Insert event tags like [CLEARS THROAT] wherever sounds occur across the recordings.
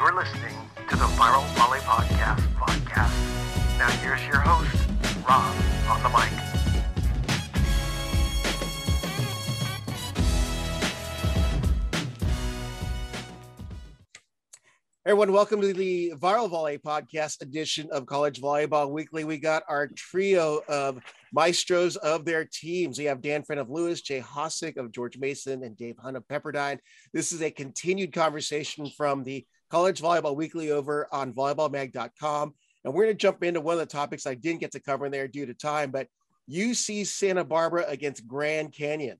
You're listening to the Viral Volley Podcast podcast. Now here's your host, Rob, on the mic. Everyone, welcome to the Viral Volley podcast edition of College Volleyball Weekly. We got our trio of maestros of their teams. We have Dan Friend of Lewis, Jay Hosack of George Mason, and Dave Hunt of Pepperdine. This is a continued conversation from the College Volleyball Weekly over on volleyballmag.com. And we're going to jump into one of the topics I didn't get to cover in there due to time, but UC Santa Barbara against Grand Canyon.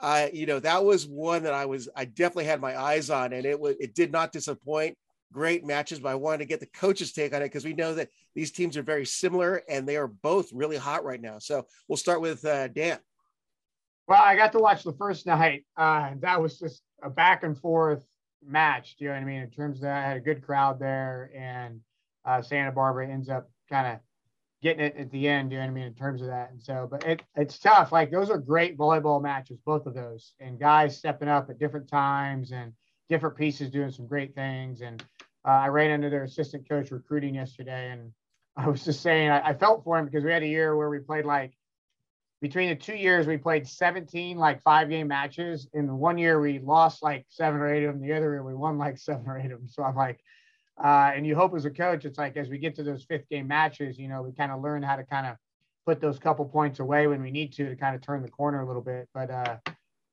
Uh, you know, that was one that I was, I definitely had my eyes on, and it was, it did not disappoint great matches, but I wanted to get the coaches' take on it because we know that these teams are very similar and they are both really hot right now. So we'll start with uh, Dan. Well, I got to watch the first night. Uh, that was just a back and forth match. Do you know what I mean? In terms of that, I had a good crowd there, and uh, Santa Barbara ends up kind of getting it at the end. You know what I mean? In terms of that, and so, but it, it's tough. Like those are great volleyball matches, both of those, and guys stepping up at different times and different pieces doing some great things. And uh, I ran into their assistant coach recruiting yesterday, and I was just saying I, I, felt for him because we had a year where we played like between the two years we played 17 like five game matches. In the one year we lost like seven or eight of them. The other year we won like [LAUGHS] seven or eight of them. So I'm like, uh, and you hope as a coach, it's like as we get to those fifth game matches, you know, we kind of learn how to kind of put those couple points away when we need to to kind of turn the corner a little bit. But uh,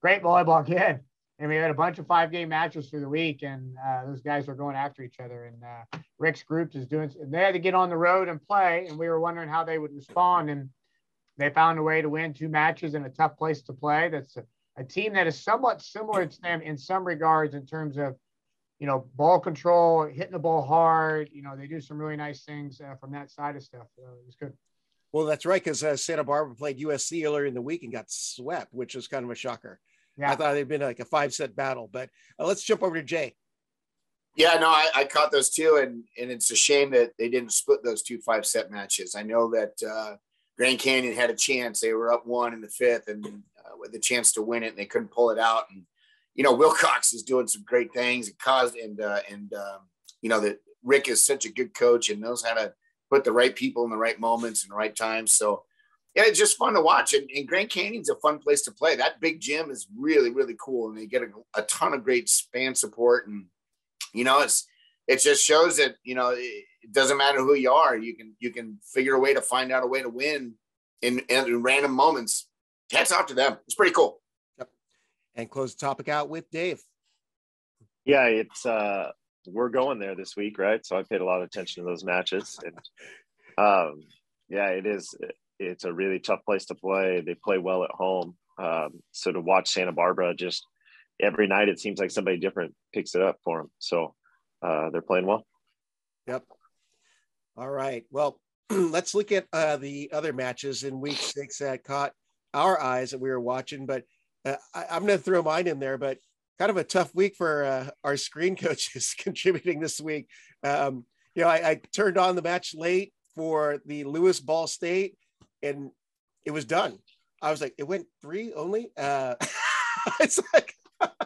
great volleyball [LAUGHS] again and we had a bunch of five game matches through the week, and uh, those guys were going after each other. And uh, Rick's group is doing. They had to get on the road and play, and we were wondering how they would respond. And they found a way to win two matches in a tough place to play. That's a, a team that is somewhat similar to them in some regards in terms of, you know, ball control, hitting the ball hard. You know, they do some really nice things uh, from that side of stuff. So it was good. Well, that's right, because uh, Santa Barbara played USC earlier in the week and got swept, which was kind of a shocker. Yeah. I thought it'd been like a five set battle, but uh, let's jump over to Jay. Yeah, no, I, I, caught those two, and and it's a shame that they didn't split those two five set matches. I know that uh, Grand Canyon had a chance; they were up one in the fifth, and uh, with the chance to win it, and they couldn't pull it out. And you know, Wilcox is doing some great things, and caused and uh, and um, you know that Rick is such a good coach and knows how to put the right people in the right moments and the right times. So yeah, it's just fun to watch. And, and, Grand Canyon's a fun place to play. That big gym is really, really cool. And they get a, a, ton of great fan support. And, you know, it's, it just shows that, you know, it, it, doesn't matter who you are. You can, you can figure a way to find out a way to win in, in, in random moments. Hats off to them. It's pretty cool. Yep. And close the topic out with Dave. Yeah, it's, uh, we're going there this week, right? So I paid a lot of attention to those matches. And, [LAUGHS] um, yeah, it is it's a really tough place to play. They play well at home. Um, so to watch Santa Barbara just every night, it seems like somebody different picks it up for them. So uh, they're playing well. Yep. All right. Well, [CLEARS THROAT] let's look at uh, the other matches in week six that caught our eyes that we were watching. But uh, I, am going to throw mine in there, but kind of a tough week for uh, our screen [LAUGHS] coaches contributing this week. Um, you know, I, I, turned on the match late for the Lewis Ball State and it was done. I was like, it went three only. Uh, [LAUGHS] it's like,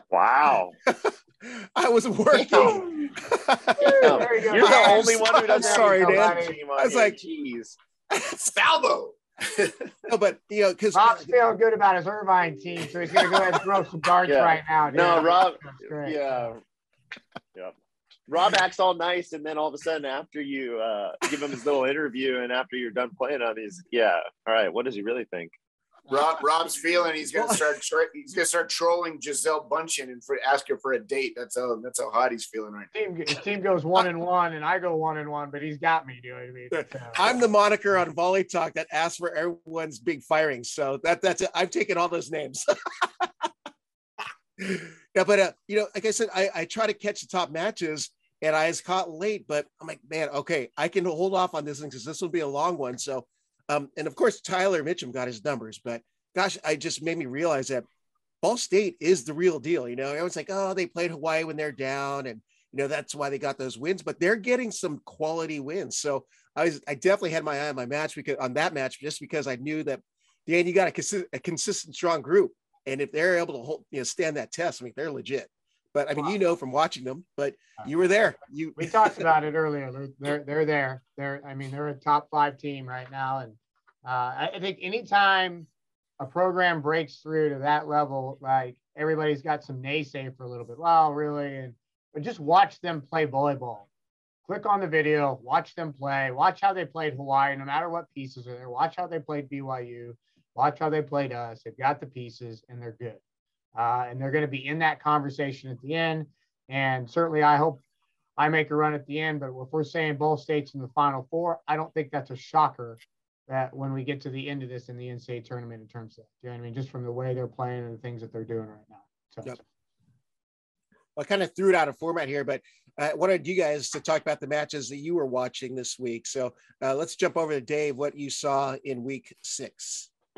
wow. [LAUGHS] I was working. [LAUGHS] [LAUGHS] [LAUGHS] you You're the only one who doesn't. Sorry, Dan. I was like, "Jeez, Salvo." no, but you know, because Rob's feeling good about his Irvine team, so he's gonna go ahead and throw some darts yeah. right now. Dude. No, Rob. Yeah. Yeah. Rob acts all nice, and then all of a sudden, after you uh, give him his little interview, and after you're done playing on, he's yeah, all right. What does he really think? Rob [LAUGHS] Rob's feeling he's gonna start he's gonna start trolling Gisele Bündchen and for ask her for a date. That's how that's how hot he's feeling right now. Team team goes one and one, and I go one and one, but he's got me. Do you know what I mean? So. I'm the moniker on Volley Talk that asks for everyone's big firings. So that that's it. I've taken all those names. [LAUGHS] yeah, but uh, you know, like I said, I, I try to catch the top matches and I was caught late, but I'm like, man, okay, I can hold off on this one because this will be a long one. So, um, and of course, Tyler Mitchum got his numbers, but gosh, I just made me realize that Ball State is the real deal. You know, everyone's like, oh, they played Hawaii when they're down, and you know that's why they got those wins, but they're getting some quality wins. So I was, I definitely had my eye on my match because on that match just because I knew that Dan, you got a, consi- a consistent, strong group, and if they're able to hold, you know, stand that test, I mean, they're legit. but I mean, you know from watching them, but you were there. You we talked [LAUGHS] about it earlier. They're, they're they're there. They're I mean they're a top five team right now, and uh, I think anytime a program breaks through to that level, like everybody's got some naysay for a little bit. Well, really, and but just watch them play volleyball. Click on the video, watch them play, watch how they played Hawaii, no matter what pieces are there. Watch how they played BYU, watch how they played us. They've got the pieces and they're good. Uh, and they're going to be in that conversation at the end. And certainly, I hope I make a run at the end. But if we're saying both states in the Final Four, I don't think that's a shocker that when we get to the end of this in the NCAA tournament in terms of, you know what I mean, just from the way they're playing and the things that they're doing right now. So. Yep. Well, I kind of threw it out of format here, but I wanted you guys to talk about the matches that you were watching this week. So uh, let's jump over to Dave, what you saw in week six. [CLEARS THROAT]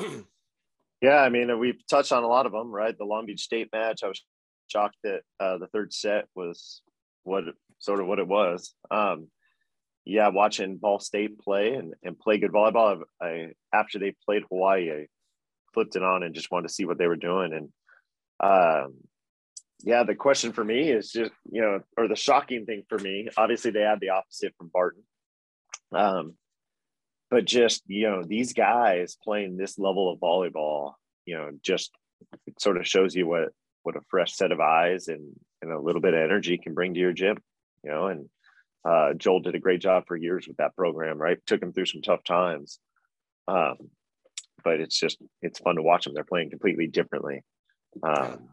yeah, I mean, we've touched on a lot of them, right? The Long Beach State match, I was shocked that uh, the third set was what sort of what it was. Um, yeah, watching Ball State play and, and play good volleyball. I, I after they played Hawaii, I flipped it on and just wanted to see what they were doing. And um, yeah, the question for me is just you know, or the shocking thing for me. Obviously, they had the opposite from Barton, um, but just you know, these guys playing this level of volleyball, you know, just sort of shows you what what a fresh set of eyes and and a little bit of energy can bring to your gym, you know, and uh, Joel did a great job for years with that program, right? Took him through some tough times. Um, but it's just, it's fun to watch them. They're playing completely differently. Um,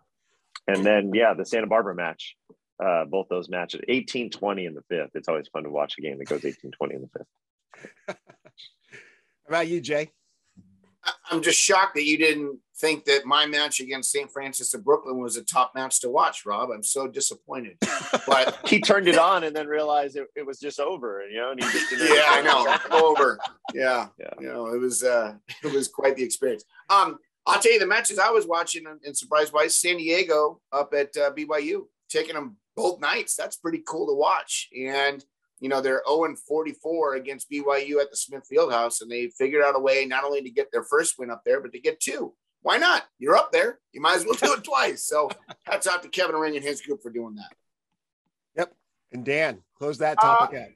and then, yeah, the Santa Barbara match, uh, both those matches, 18 20 in the fifth. It's always fun to watch a game that goes 18 20 in the fifth. [LAUGHS] How about you, Jay? I'm just shocked that you didn't think that my match against St. Francis of Brooklyn was a top match to watch, Rob. I'm so disappointed. But [LAUGHS] he turned it on and then realized it, it was just over, you know, and he just Yeah, I know. [LAUGHS] over. Yeah. Yeah. You know, it was uh [LAUGHS] it was quite the experience. Um, I'll tell you the matches I was watching and, and surprised by San Diego up at uh, BYU, taking them both nights. That's pretty cool to watch. And you know, they're 0 44 against BYU at the Smith Fieldhouse, and they figured out a way not only to get their first win up there, but to get two. Why not? You're up there. You might as well do it twice. So [LAUGHS] hats off to Kevin Ring and his group for doing that. Yep. And Dan, close that topic uh, out.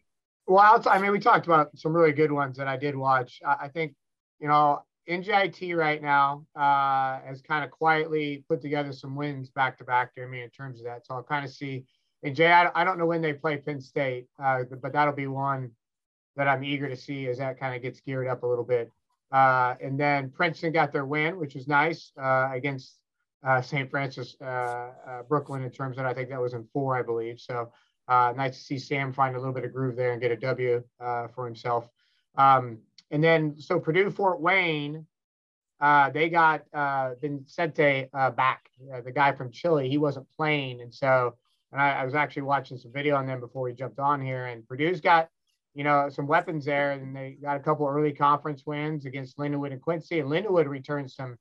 Well, I mean, we talked about some really good ones that I did watch. I think, you know, NJIT right now uh, has kind of quietly put together some wins back to back I mean, in terms of that. So I'll kind of see and Jay, I, I don't know when they play Penn State, uh, but that'll be one that I'm eager to see as that kind of gets geared up a little bit. Uh, and then Princeton got their win, which was nice uh, against uh, St. Francis uh, uh, Brooklyn in terms of I think that was in four, I believe. So nice to see Sam find a little bit of groove there and get a W for himself. Um, and then so Purdue Fort Wayne, they got Vincente back, the guy from Chile. He wasn't playing, and so and I, I, was actually watching some video on them before we jumped on here. And Purdue's got, you know, some weapons there, and they got a couple early conference wins against Lindenwood and Quincy. And Lindenwood returns some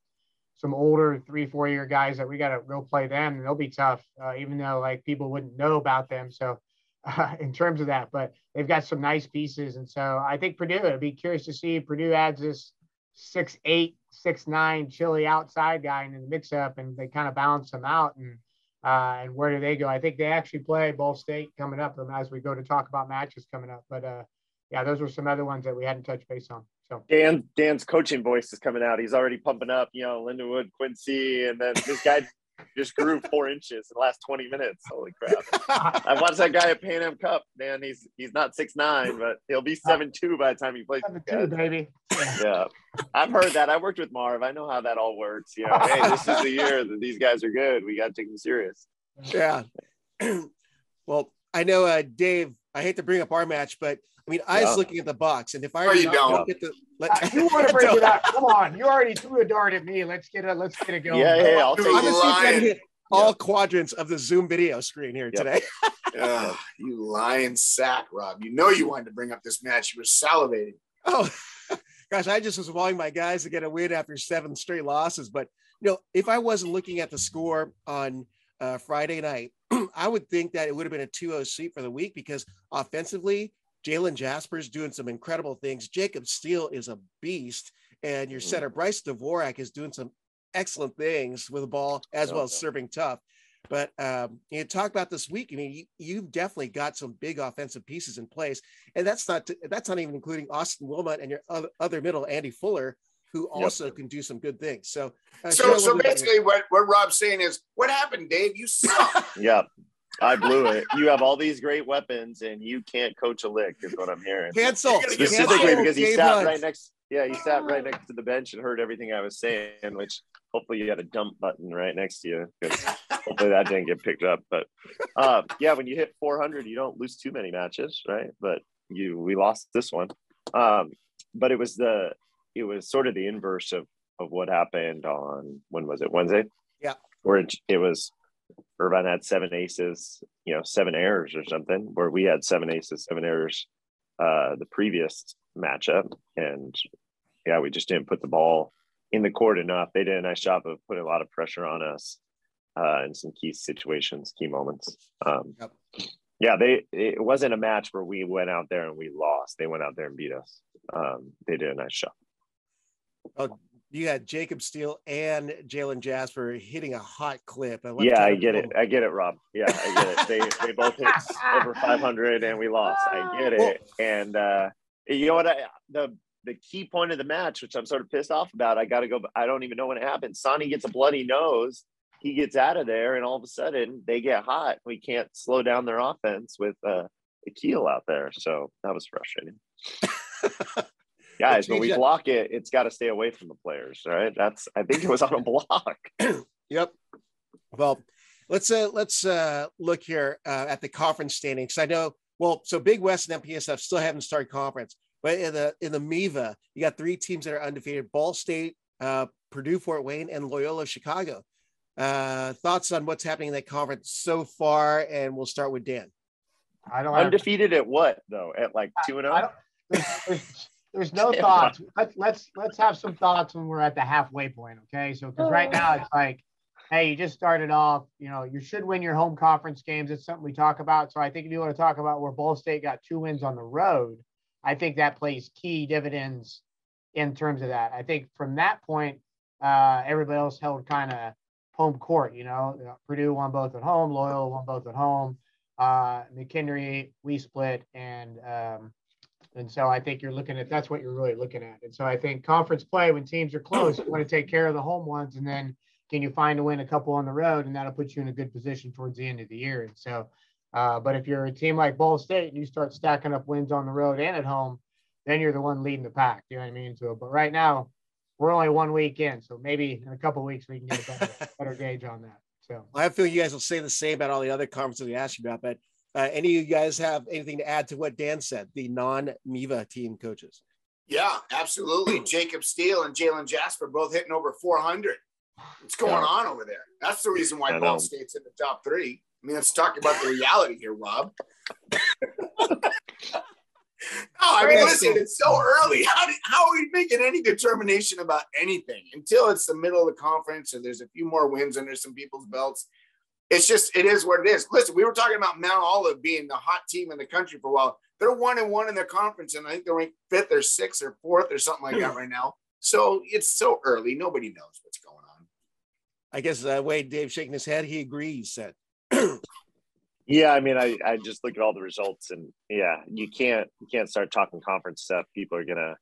some older three four year guys that we got to go play them, and they'll be tough, uh, even though like people wouldn't know about them. So. [LAUGHS] Uh, in terms of that, but they've got some nice pieces, and so I think Purdue. I'd be curious to see Purdue adds this six eight, six nine Chile outside guy in the mix up, and they kind of balance them out. And uh, and where do they go? I think they actually play Ball State coming up um, as we go to talk about matches coming up. But uh, yeah, those were some other ones that we hadn't touched base on. So Dan Dan's coaching voice is coming out. He's already pumping up, you know, Lindenwood, Quincy, and then this guy just grew four inches in the last 20 minutes. Holy crap. [LAUGHS] I watched that guy at Pan Am Cup, man. He's he's not six nine, but he'll be seven two by the time he plays. Seven two, baby. Yeah. I've heard that. I worked with Marv. I know how that all works. You know, hey, this is the [LAUGHS] year that these guys are good. We gotta take them serious. Yeah. [CLEARS THROAT] well, I know uh Dave, I hate to bring up our match, but I mean, I was looking at the box, and if I no, you don't get the, let, uh, you want to [LAUGHS] bring it up? Come on, you already threw a dart at me. Let's get it. Let's get it going. Yeah, yeah. yeah I'll take I'm hit all yeah. quadrants of the Zoom video screen here yep. today. [LAUGHS] uh, you lying sack, Rob. You know you wanted to bring up this match. You were salivating. Oh, [LAUGHS] gosh, I just was wanting my guys to get a win after seven straight losses. But you know, if I wasn't looking at the score on uh, Friday night, [CLEARS THROAT] I would think that it would have been a 2-0 sweep for the week because offensively, Jalen Jasper's doing some incredible things. Jacob Steele is a beast, and your mm. center Bryce Dvorak is doing some excellent things with the ball as well as serving tough. But um, you talk about this week. I mean, you, you've definitely got some big offensive pieces in place, and that's not that's not even including Austin Wilmot and your other, other middle Andy Fuller, who also yep. can do some good things. So, uh, so, so basically, what what Rob's saying is, what happened, Dave? You suck. [LAUGHS] yeah. I blew it. You have all these great weapons, and you can't coach a lick. Is what I'm hearing. Cancel specifically Cancel. because he Game sat right next. Yeah, he sat right next to the bench and heard everything I was saying. Which hopefully you had a dump button right next to you. hopefully that didn't get picked up. But uh, yeah, when you hit 400, you don't lose too many matches, right? But you we lost this one. Um, but it was the it was sort of the inverse of of what happened on when was it Wednesday? Yeah, where it, it was Irvine had seven aces, you know, seven errors or something, where we had seven aces, seven errors uh, the previous matchup. And yeah, we just didn't put the ball in the court enough. They did a nice job of putting a lot of pressure on us uh, in some key situations, key moments. Um, yep. Yeah, they it wasn't a match where we went out there and we lost. They went out there and beat us. Um, they did a nice job. Oh, you had Jacob Steele and Jalen Jasper hitting a hot clip. I yeah, I get it. I get it, Rob. Yeah, I get it. They they [LAUGHS] both hit over 500 and we lost. I get it. And uh, you know what? I, the the key point of the match, which I'm sort of pissed off about, I got to go. I don't even know when it happened. Sonny gets a bloody nose. He gets out of there, and all of a sudden they get hot. We can't slow down their offense with uh, keel out there. So that was frustrating. [LAUGHS] guys, when we block it, it's got to stay away from the players, right? That's I think it was on a block. [CLEARS THROAT] yep. Well, let's uh let's uh look here uh, at the conference standings. I know well, so Big West and MPSF still haven't started conference, but in the in the MIVA, you got three teams that are undefeated: Ball State, uh, Purdue, Fort Wayne, and Loyola Chicago. Uh, thoughts on what's happening in that conference so far? And we'll start with Dan. I don't undefeated have... at what though? At like two and zero. Oh? there's no [LAUGHS] thoughts. Let's let's let's have some thoughts when we're at the halfway point, okay? So because right now it's like, hey, you just started off. You know, you should win your home conference games. It's something we talk about. So I think if you want to talk about where Ball State got two wins on the road, I think that plays key dividends in terms of that. I think from that point, uh, everybody else held kind of home court. You know, Purdue won both at home, Loyola won both at home. Uh, McKendree, we split, and um, and so I think you're looking at that's what you're really looking at. And so I think conference play when teams are close, you want to take care of the home ones, and then can you find a win a couple on the road, and that'll put you in a good position towards the end of the year. And so, uh, but if you're a team like Ball State and you start stacking up wins on the road and at home, then you're the one leading the pack. You know what I mean? So, but right now we're only one week in, so maybe in a couple weeks we can get a better, [LAUGHS] better gauge on that. So I feel you guys will say the same about all the other conferences we asked you about, but uh, any of you guys have anything to add to what Dan said, the non MIVA team coaches? Yeah, absolutely. [CLEARS THROAT] Jacob Steele and Jalen Jasper both hitting over 400. What's going yeah. on over there? That's the reason why Ball State's in the top three. I mean, let's talk about the reality here, Rob. [LAUGHS] no, I mean, listen, it's so early. [LAUGHS] How, did, how are we making any determination about anything until it's the middle of the conference and there's a few more wins under some people's belts? It's just it is what it is. Listen, we were talking about Mount Olive being the hot team in the country for a while. They're one and one in their conference, and I think they're ranked fifth or sixth or fourth or something like that right now. So it's so early; nobody knows what's going on. I guess uh, Wade Dave shaking his head, he agrees. that. [CLEARS THROAT] yeah, I mean, I I just look at all the results, and yeah, you can't you can't start talking conference stuff. People are gonna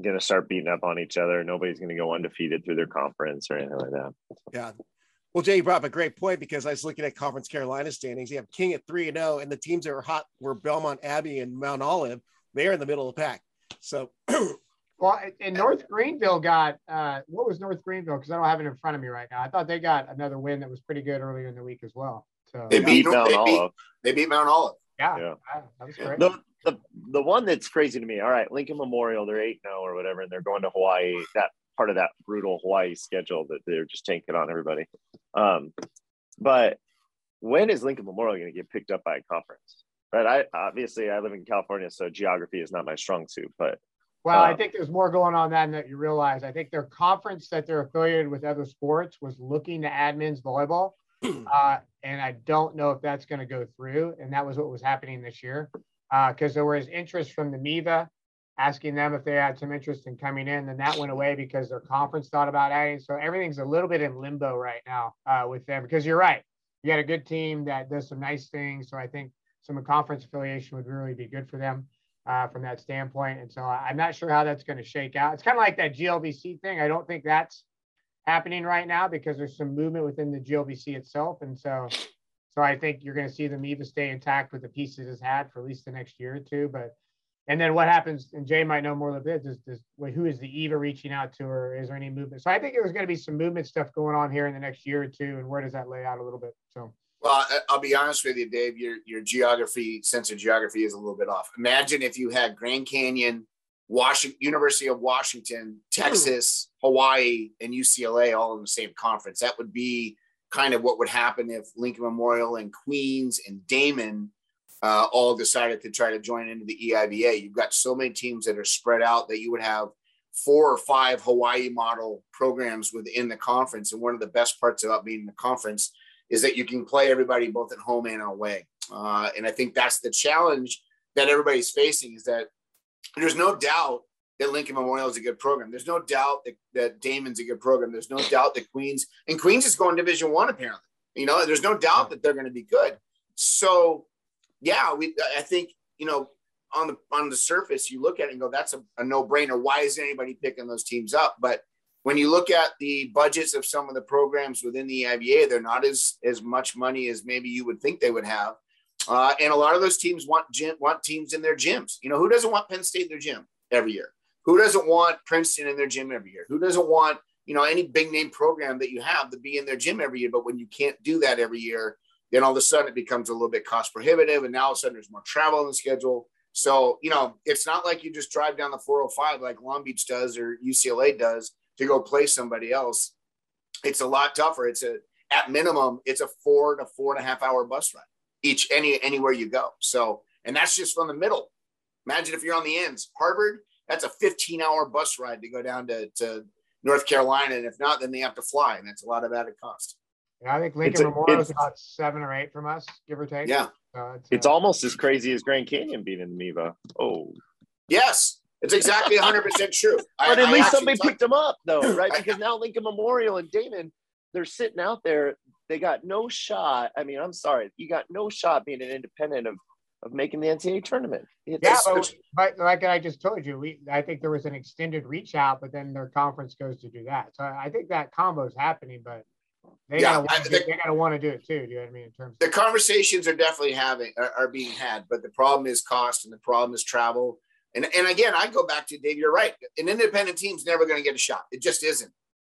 gonna start beating up on each other. Nobody's gonna go undefeated through their conference or anything like that. Yeah, well, Jay, you brought up a great point because I was looking at Conference Carolina standings. You have King at three and zero, oh, and the teams that were hot were Belmont Abbey and Mount Olive. They're in the middle of the pack. So, [CLEARS THROAT] well, and North Greenville got uh, what was North Greenville? Because I don't have it in front of me right now. I thought they got another win that was pretty good earlier in the week as well. So they beat Mount they Olive. Beat, they beat Mount Olive. Yeah, yeah. that was great. The, the the one that's crazy to me. All right, Lincoln Memorial, they're eight zero oh or whatever, and they're going to Hawaii. That part of that brutal Hawaii schedule that they're just tanking on everybody. Um, but when is Lincoln Memorial going to get picked up by a conference? Right. I obviously I live in California, so geography is not my strong suit. But well, um, I think there's more going on than that you realize. I think their conference that they're affiliated with other sports was looking to add men's volleyball, [CLEARS THROAT] uh, and I don't know if that's going to go through. And that was what was happening this year because uh, there was interest from the MIVA asking them if they had some interest in coming in. Then that went away because their conference thought about adding. So everything's a little bit in limbo right now uh, with them because you're right. you got a good team that does some nice things. So I think some conference affiliation would really be good for them uh, from that standpoint. And so I'm not sure how that's going to shake out. It's kind of like that GLVC thing. I don't think that's happening right now because there's some movement within the GLVC itself. And so, so I think you're going to see the MIVA stay intact with the pieces it's had for at least the next year or two. But, and then what happens, and Jay might know more of this, is, is who is the EIVA reaching out to, or is there any movement? So I think there's going to be some movement stuff going on here in the next year or two. And where does that lay out a little bit? So, well, I'll be honest with you, Dave. Your your geography sense of geography is a little bit off. Imagine if you had Grand Canyon, Washington, University of Washington, Texas, Hawaii, and UCLA all in the same conference. That would be kind of what would happen if Lincoln Memorial and Queens and Daemen uh, all decided to try to join into the EIVA. You've got so many teams that are spread out that you would have four or five Hawaii model programs within the conference. And one of the best parts about being in the conference is that you can play everybody both at home and away. Uh, and I think that's the challenge that everybody's facing is that there's no doubt that Lincoln Memorial is a good program. There's no doubt that, that Daemen's a good program. There's no doubt that Queens and Queens is going Division One apparently. You know, there's no doubt that they're going to be good. So, yeah, we. I think you know on the on the surface you look at it and go, that's a, a no brainer. Why is anybody picking those teams up? But when you look at the budgets of some of the programs within the EIVA, they're not as as much money as maybe you would think they would have. Uh, and a lot of those teams want gym, want teams in their gyms. You know, who doesn't want Penn State in their gym every year? Who doesn't want Princeton in their gym every year? Who doesn't want you know any big name program that you have to be in their gym every year? But when you can't do that every year, then all of a sudden it becomes a little bit cost prohibitive, and now all of a sudden there's more travel on the schedule. So you know, it's not like you just drive down the 405 like Long Beach does or UCLA does to go play somebody else, it's a lot tougher. It's a at minimum, it's a four to four and a half hour bus ride each any anywhere you go. So, and that's just from the middle. Imagine if you're on the ends. Harvard, that's a 15 hour bus ride to go down to, to North Carolina. And if not, then they have to fly. And that's a lot of added cost. Yeah, I think Lincoln Memorial is about seven or eight from us, give or take. Yeah. So it's, it's uh, almost as crazy as Grand Canyon being in MIVA. Oh. Yes. It's exactly 100% true. [LAUGHS] but I, at least somebody picked them up, though, right? [LAUGHS] Because now Lincoln Memorial and Daemen, they're sitting out there. They got no shot. I mean, I'm sorry, you got no shot being an independent of of making the NCAA tournament. It's, yeah, but, but, like I just told you, we I think there was an extended reach out, but then their conference goes to do that. So I think that combo is happening, but they yeah, gotta want, they gotta want to do it too. Do you know what I mean? In terms the conversations are definitely having are, are being had, but the problem is cost and the problem is travel and, and again, I go back to Dave, you're right. An independent team's never going to get a shot. It just isn't.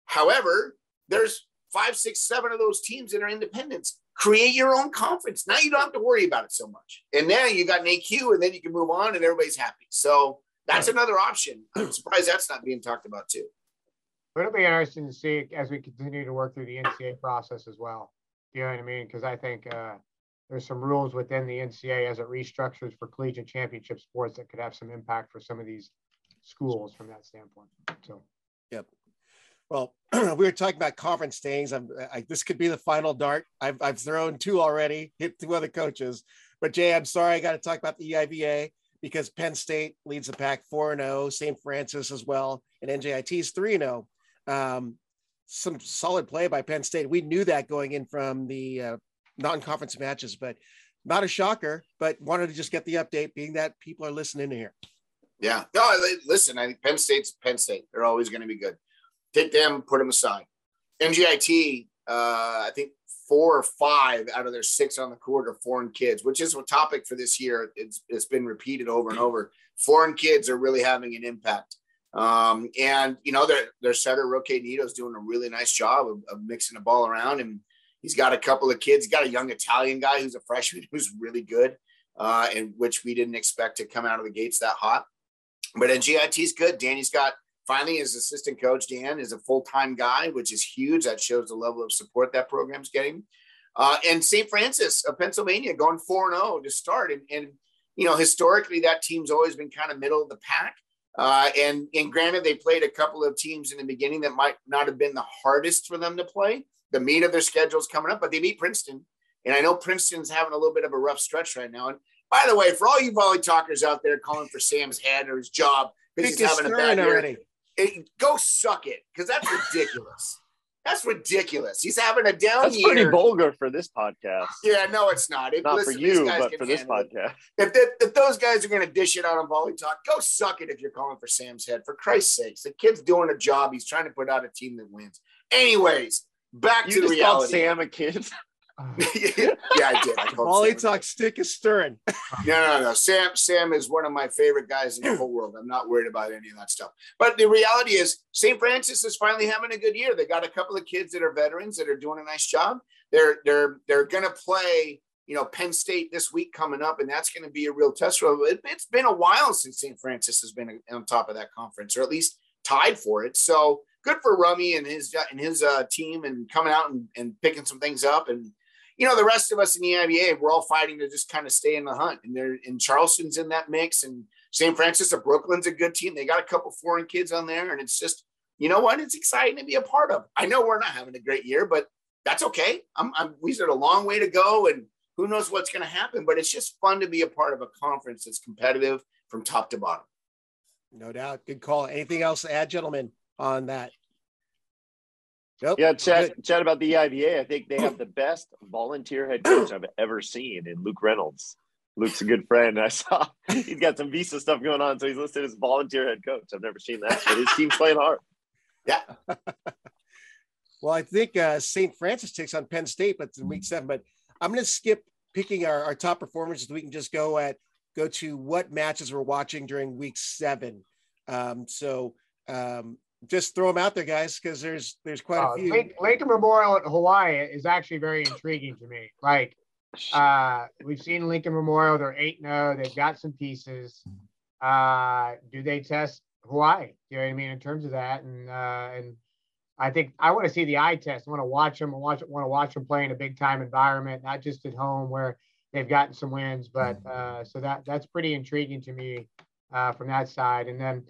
However, there's five, six, seven of those teams that are independents. Create your own conference. Now you don't have to worry about it so much. And then you got an AQ, and then you can move on and everybody's happy. So that's another option. I'm surprised that's not being talked about too. But it'll be interesting to see as we continue to work through the NCAA process as well. You know what I mean? Because I think uh, there's some rules within the NCAA as it restructures for collegiate championship sports that could have some impact for some of these schools from that standpoint. So, yep. Well, [CLEARS THROAT] we were talking about conference things. I'm, I, this could be the final dart. I've, I've thrown two already, hit two other coaches. But Jay, I'm sorry, I got to talk about the EIVA because Penn State leads the pack 4 0, St. Francis as well, and NJIT is 3 0. Um, some solid play by Penn State. We knew that going in from the uh, non-conference matches, but not a shocker. But wanted to just get the update, being that people are listening here. Yeah, no, listen. I think Penn State's Penn State. They're always going to be good. Take them, put them aside. NJIT, uh, I think four or five out of their six on the court are foreign kids, which is a topic for this year. It's, it's been repeated over and over. Foreign kids are really having an impact. Um, and you know, their their setter Roque Nito is doing a really nice job of, of, mixing the ball around and He's got a couple of kids. He's got a young Italian guy who's a freshman [LAUGHS] who's really good, uh, and which we didn't expect to come out of the gates that hot. But NJIT's good. Danny's got finally his assistant coach. Dan is a full time guy, which is huge. That shows the level of support that program's getting. Uh, and St. Francis of Pennsylvania going 4 0 to start. And, and, you know, historically, that team's always been kind of middle of the pack. Uh, and, and granted, they played a couple of teams in the beginning that might not have been the hardest for them to play the meat of their schedule is coming up, but they beat Princeton. And I know Princeton's having a little bit of a rough stretch right now. And by the way, for all you volley talkers out there calling for Sam's head or his job because he's having a bad year, it, go suck it because that's ridiculous. That's ridiculous. He's having a down That's year. pretty vulgar for this podcast. Yeah, no, it's not. It, Not listen, for you, but for this podcast. If, they, if those guys are going to dish it out on volley talk, go suck it if you're calling for Sam's head. For Christ's sakes, the kid's doing a job. He's trying to put out a team that wins. Anyways, back You to the just reality. Sam a kid. [LAUGHS] [LAUGHS] yeah, I did. I [LAUGHS] Sam. talk stick is stirring. [LAUGHS] No, no, no. Sam, Sam is one of my favorite guys in the [CLEARS THROAT] whole world. I'm not worried about any of that stuff. But the reality is, St. Francis is finally having a good year. They got a couple of kids that are veterans that are doing a nice job. They're they're they're going to play, you know, Penn State this week coming up, and that's going to be a real test for them. It, it's been a while since St. Francis has been on top of that conference, or at least tied for it. So good for Rummy and his and his uh, team, and coming out and, and picking some things up and you know, the rest of us in the EIVA, we're all fighting to just kind of stay in the hunt. And they're in Charleston's in that mix, and St. Francis of Brooklyn's a good team. They got a couple foreign kids on there, and it's just, you know what? It's exciting to be a part of. I know we're not having a great year, but that's okay. I'm, I'm we've got a long way to go, and who knows what's going to happen. But it's just fun to be a part of a conference that's competitive from top to bottom. No doubt. Good call. Anything else to add, gentlemen, on that? Nope. Yeah, chat, chat about the EIVA. I think they have the best volunteer head coach I've ever seen in Luke Reynolds. Luke's a good friend. I saw he's got some visa stuff going on, so he's listed as volunteer head coach. I've never seen that, but his team's playing hard. Yeah. [LAUGHS] well, I think uh, St. Francis takes on Penn State, but it's in week seven. But I'm going to skip picking our, our top performers. We can just go at go to what matches we're watching during week seven. Um, so um, just throw them out there, guys, because there's there's quite Uh, a few. Link- Lincoln Memorial at Hawaii is actually very intriguing to me. Like, uh, we've seen Lincoln Memorial; they're eight eight zero. They've got some pieces. Uh, do they test Hawaii? You know what I mean in terms of that, and uh, and I think I want to see the eye test. I want to watch them. I watch want to watch them play in a big time environment, not just at home where they've gotten some wins. But uh, so that that's pretty intriguing to me uh, from that side. And then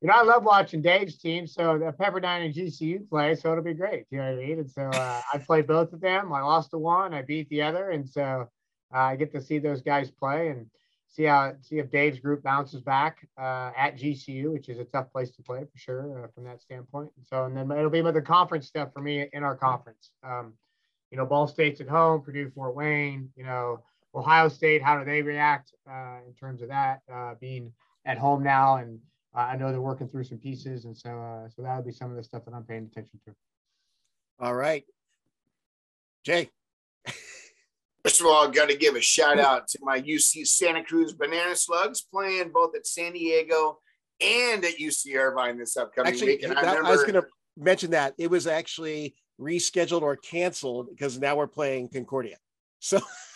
you know, I love watching Dave's team. So the Pepperdine and GCU play, so it'll be great. You know what I mean? And so uh, I played both of them. I lost to one, I beat the other, and so uh, I get to see those guys play and see how see if Dave's group bounces back uh, at GCU, which is a tough place to play for sure uh, from that standpoint. And so and then it'll be the conference stuff for me in our conference. Um, you know, Ball State's at home, Purdue, Fort Wayne. You know, Ohio State. How do they react uh, in terms of that uh, being at home now and I know they're working through some pieces, and so uh, so that would be some of the stuff that I'm paying attention to. All right, Jay. [LAUGHS] First of all, I've got to give a shout out to my UC Santa Cruz Banana Slugs playing both at San Diego and at UC Irvine this upcoming Actually, week. And that- I I, was going to mention that it was actually rescheduled or canceled because now we're playing Concordia. So [LAUGHS]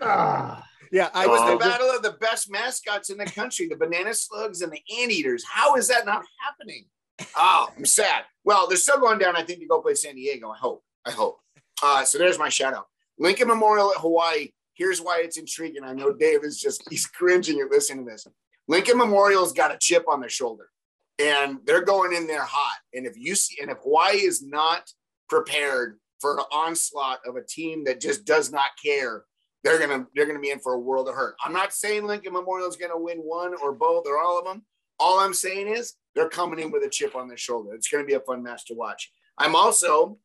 Ah, yeah, I it was Oh, the battle of the best mascots in the country, the Banana Slugs and the Anteaters. How is that not happening? Oh, I'm sad. Well, they're still going down, I think, to go play San Diego. I hope. I hope. Uh, so there's my shout out. Lincoln Memorial at Hawaii. Here's why it's intriguing. I know Dave is just, he's cringing at listening to this. Lincoln Memorial's got a chip on their shoulder and they're going in there hot. And if you see, and if Hawaii is not prepared for an onslaught of a team that just does not care, they're gonna they're gonna be in for a world of hurt. I'm not saying Lincoln Memorial is gonna win one or both or all of them. All I'm saying is they're coming in with a chip on their shoulder. It's gonna be a fun match to watch. I'm also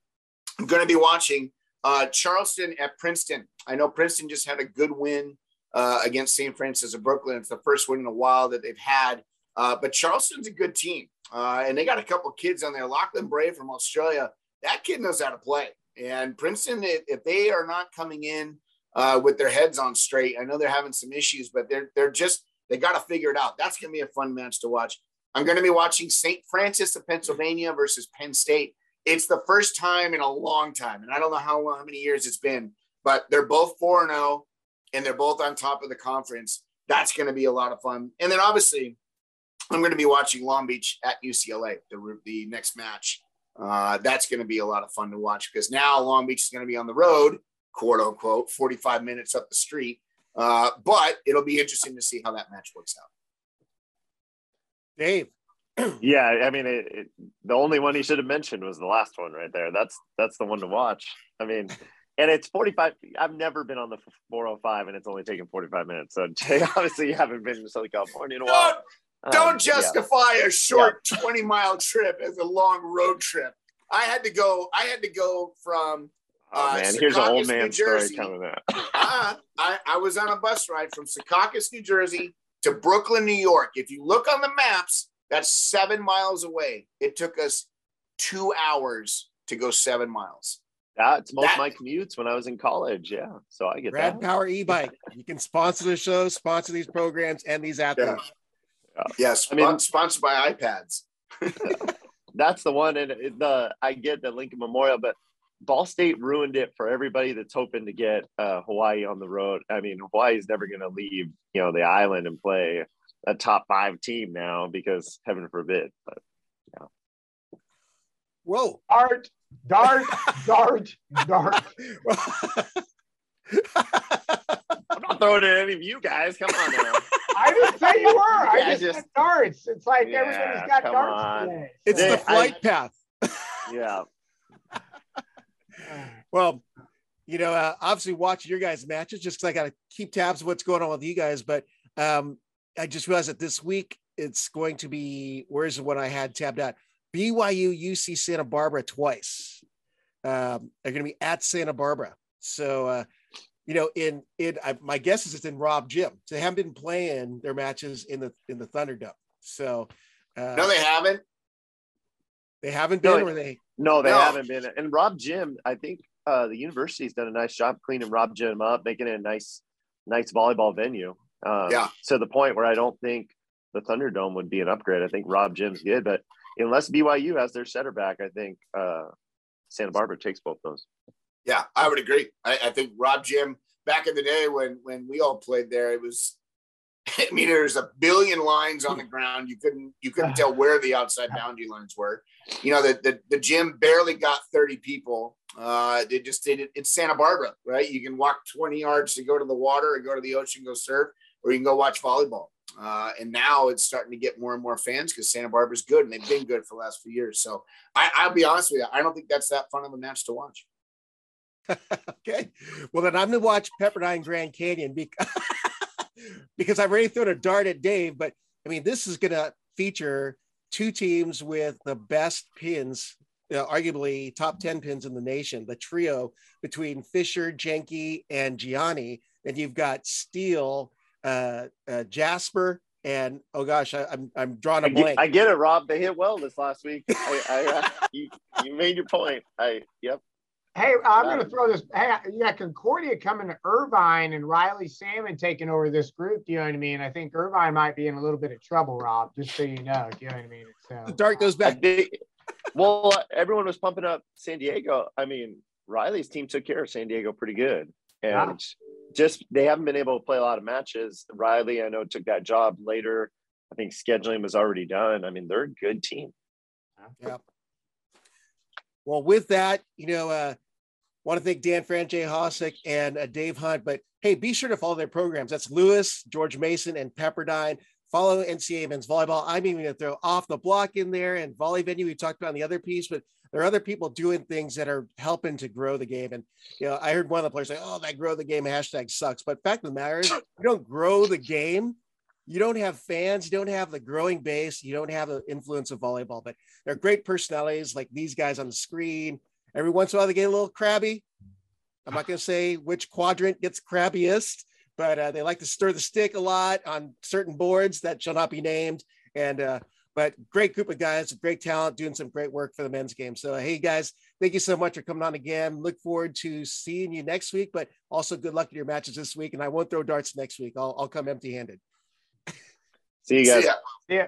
gonna be watching uh, Charleston at Princeton. I know Princeton just had a good win uh, against St. Francis of Brooklyn. It's the first win in a while that they've had. Uh, but Charleston's a good team, uh, and they got a couple kids on there. Lachlan Brave from Australia. That kid knows how to play. And Princeton, if they are not coming in uh, with their heads on straight, I know they're having some issues, but they're they're just they got to figure it out. That's going to be a fun match to watch. I'm going to be watching St. Francis of Pennsylvania versus Penn State. It's the first time in a long time, and I don't know how how many years it's been, but they're both four and zero, and they're both on top of the conference. That's going to be a lot of fun. And then obviously, I'm going to be watching Long Beach at UCLA, the the next match. Uh, that's going to be a lot of fun to watch because now Long Beach is going to be on the road, quote unquote, 45 minutes up the street. Uh, but it'll be interesting to see how that match works out. Dave. [CLEARS THROAT] Yeah, I mean, it, it, the only one he should have mentioned was the last one right there. That's that's the one to watch. I mean, and it's 45. I've never been on the 405, and it's only taken 45 minutes. So [LAUGHS] Jay, obviously, you haven't been to Southern California in a while. Don't Um, justify a short 20 mile trip as a long road trip. I had to go. I had to go from. Oh Uh, man, here's an old Secaucus, man story coming out. [LAUGHS] uh, I, I was on a bus ride from Secaucus, New Jersey to Brooklyn, New York. If you look on the maps, that's seven miles away. It took us two hours to go seven miles. That's most That- of my commutes when I was in college. Yeah, so I get Rad that. Power e-bike. [LAUGHS] You can sponsor the show, sponsor these programs and these athletes. Yes, I mean- sponsored by iPads. [LAUGHS] That's the one, and the I get the Lincoln Memorial, but Ball State ruined it for everybody that's hoping to get uh, Hawaii on the road. I mean, Hawaii's never going to leave, you know, the island and play a top five team now because heaven forbid. But yeah. Whoa. Dart, dart, [LAUGHS] dart, dart. [LAUGHS] I'm not throwing it at any of you guys. Come on now. I didn't say you were. I Yeah, just, just- said darts. It's like Yeah, everybody's got come darts on. today. it's So- the I- flight path. Yeah. [LAUGHS] Well, you know, uh, obviously watching your guys' matches just because I got to keep tabs of what's going on with you guys. But um, I just realized that this week it's going to be where's the one I had tabbed out? BYU UC Santa Barbara twice. Um, they're going to be at Santa Barbara. So, uh, you know, in in I, my guess is it's in Rob Gym. So they haven't been playing their matches in the in the Thunderdome. So uh, No, they haven't. they haven't No, been, or they No, they No. haven't been. And Rob Gym, I think uh, the university's done a nice job cleaning Rob Gym up, making it a nice, nice volleyball venue. Um, Yeah. To the point where I don't think the Thunderdome would be an upgrade. I think Rob Gym's good, but unless BYU has their setter back, I think uh, Santa Barbara takes both those. Yeah, I would agree. I, I think Rob Gym back in the day when when we all played there, it was. [LAUGHS] I mean, there's a billion lines on the ground. You couldn't you couldn't [SIGHS] tell where the outside boundary lines were. You know, the the, the gym barely got 30 people. Uh, they just did it. It's Santa Barbara, right? You can walk 20 yards to go to the water or go to the ocean, go surf, or you can go watch volleyball. Uh, and now it's starting to get more and more fans because Santa Barbara's good and they've been good for the last few years. So I, I'll be honest with you, I don't think that's that fun of a match to watch. [LAUGHS] okay. Well, then I'm going to watch Pepperdine Grand Canyon because, [LAUGHS] because I've already thrown a dart at Dave. But I mean, this is going to feature two teams with the best pins, you know, arguably top 10 pins in the nation, the trio between Fisher, Jenke, and Gianni. And you've got Steele, uh, uh, Jasper, and oh gosh, I, I'm, I'm drawing a I get, blank. I get it, Rob. They hit well this last week. I, I, uh, [LAUGHS] you, you made your point. I yep. Hey, I'm going to throw this. Hey, you got Concordia coming to Irvine and Riley Salmon taking over this group. Do you know what I mean? I think Irvine might be in a little bit of trouble, Rob, just so you know. Do you know what I mean? So, the dart goes back. well, everyone was pumping up San Diego. I mean, Riley's team took care of San Diego pretty good, and Yeah. just they haven't been able to play a lot of matches. Riley, I know, took that job later. I think scheduling was already done. I mean, they're a good team. Yeah. Well, with that, you know, uh, want to thank Dan Friend, Jay Hosack, and uh, Dave Hunt. But hey, be sure to follow their programs. That's Lewis, George Mason, and Pepperdine. Follow NCAA men's volleyball. I'm even going to throw off the block in there and volley venue. We talked about the other piece, but there are other people doing things that are helping to grow the game. And you know, I heard one of the players say, "Oh, that grow the game hashtag sucks." But fact of the matter is, you don't grow the game. You don't have fans. You don't have the growing base. You don't have the influence of volleyball. But they're great personalities, like these guys on the screen. Every once in a while, they get a little crabby. I'm not going to say which quadrant gets crabbiest, but uh, they like to stir the stick a lot on certain boards that shall not be named. And uh, but great group of guys, great talent, doing some great work for the men's game. So hey guys, thank you so much for coming on again. Look forward to seeing you next week, but also good luck in your matches this week. And I won't throw darts next week. I'll, I'll come empty-handed. See you guys. See ya. yeah.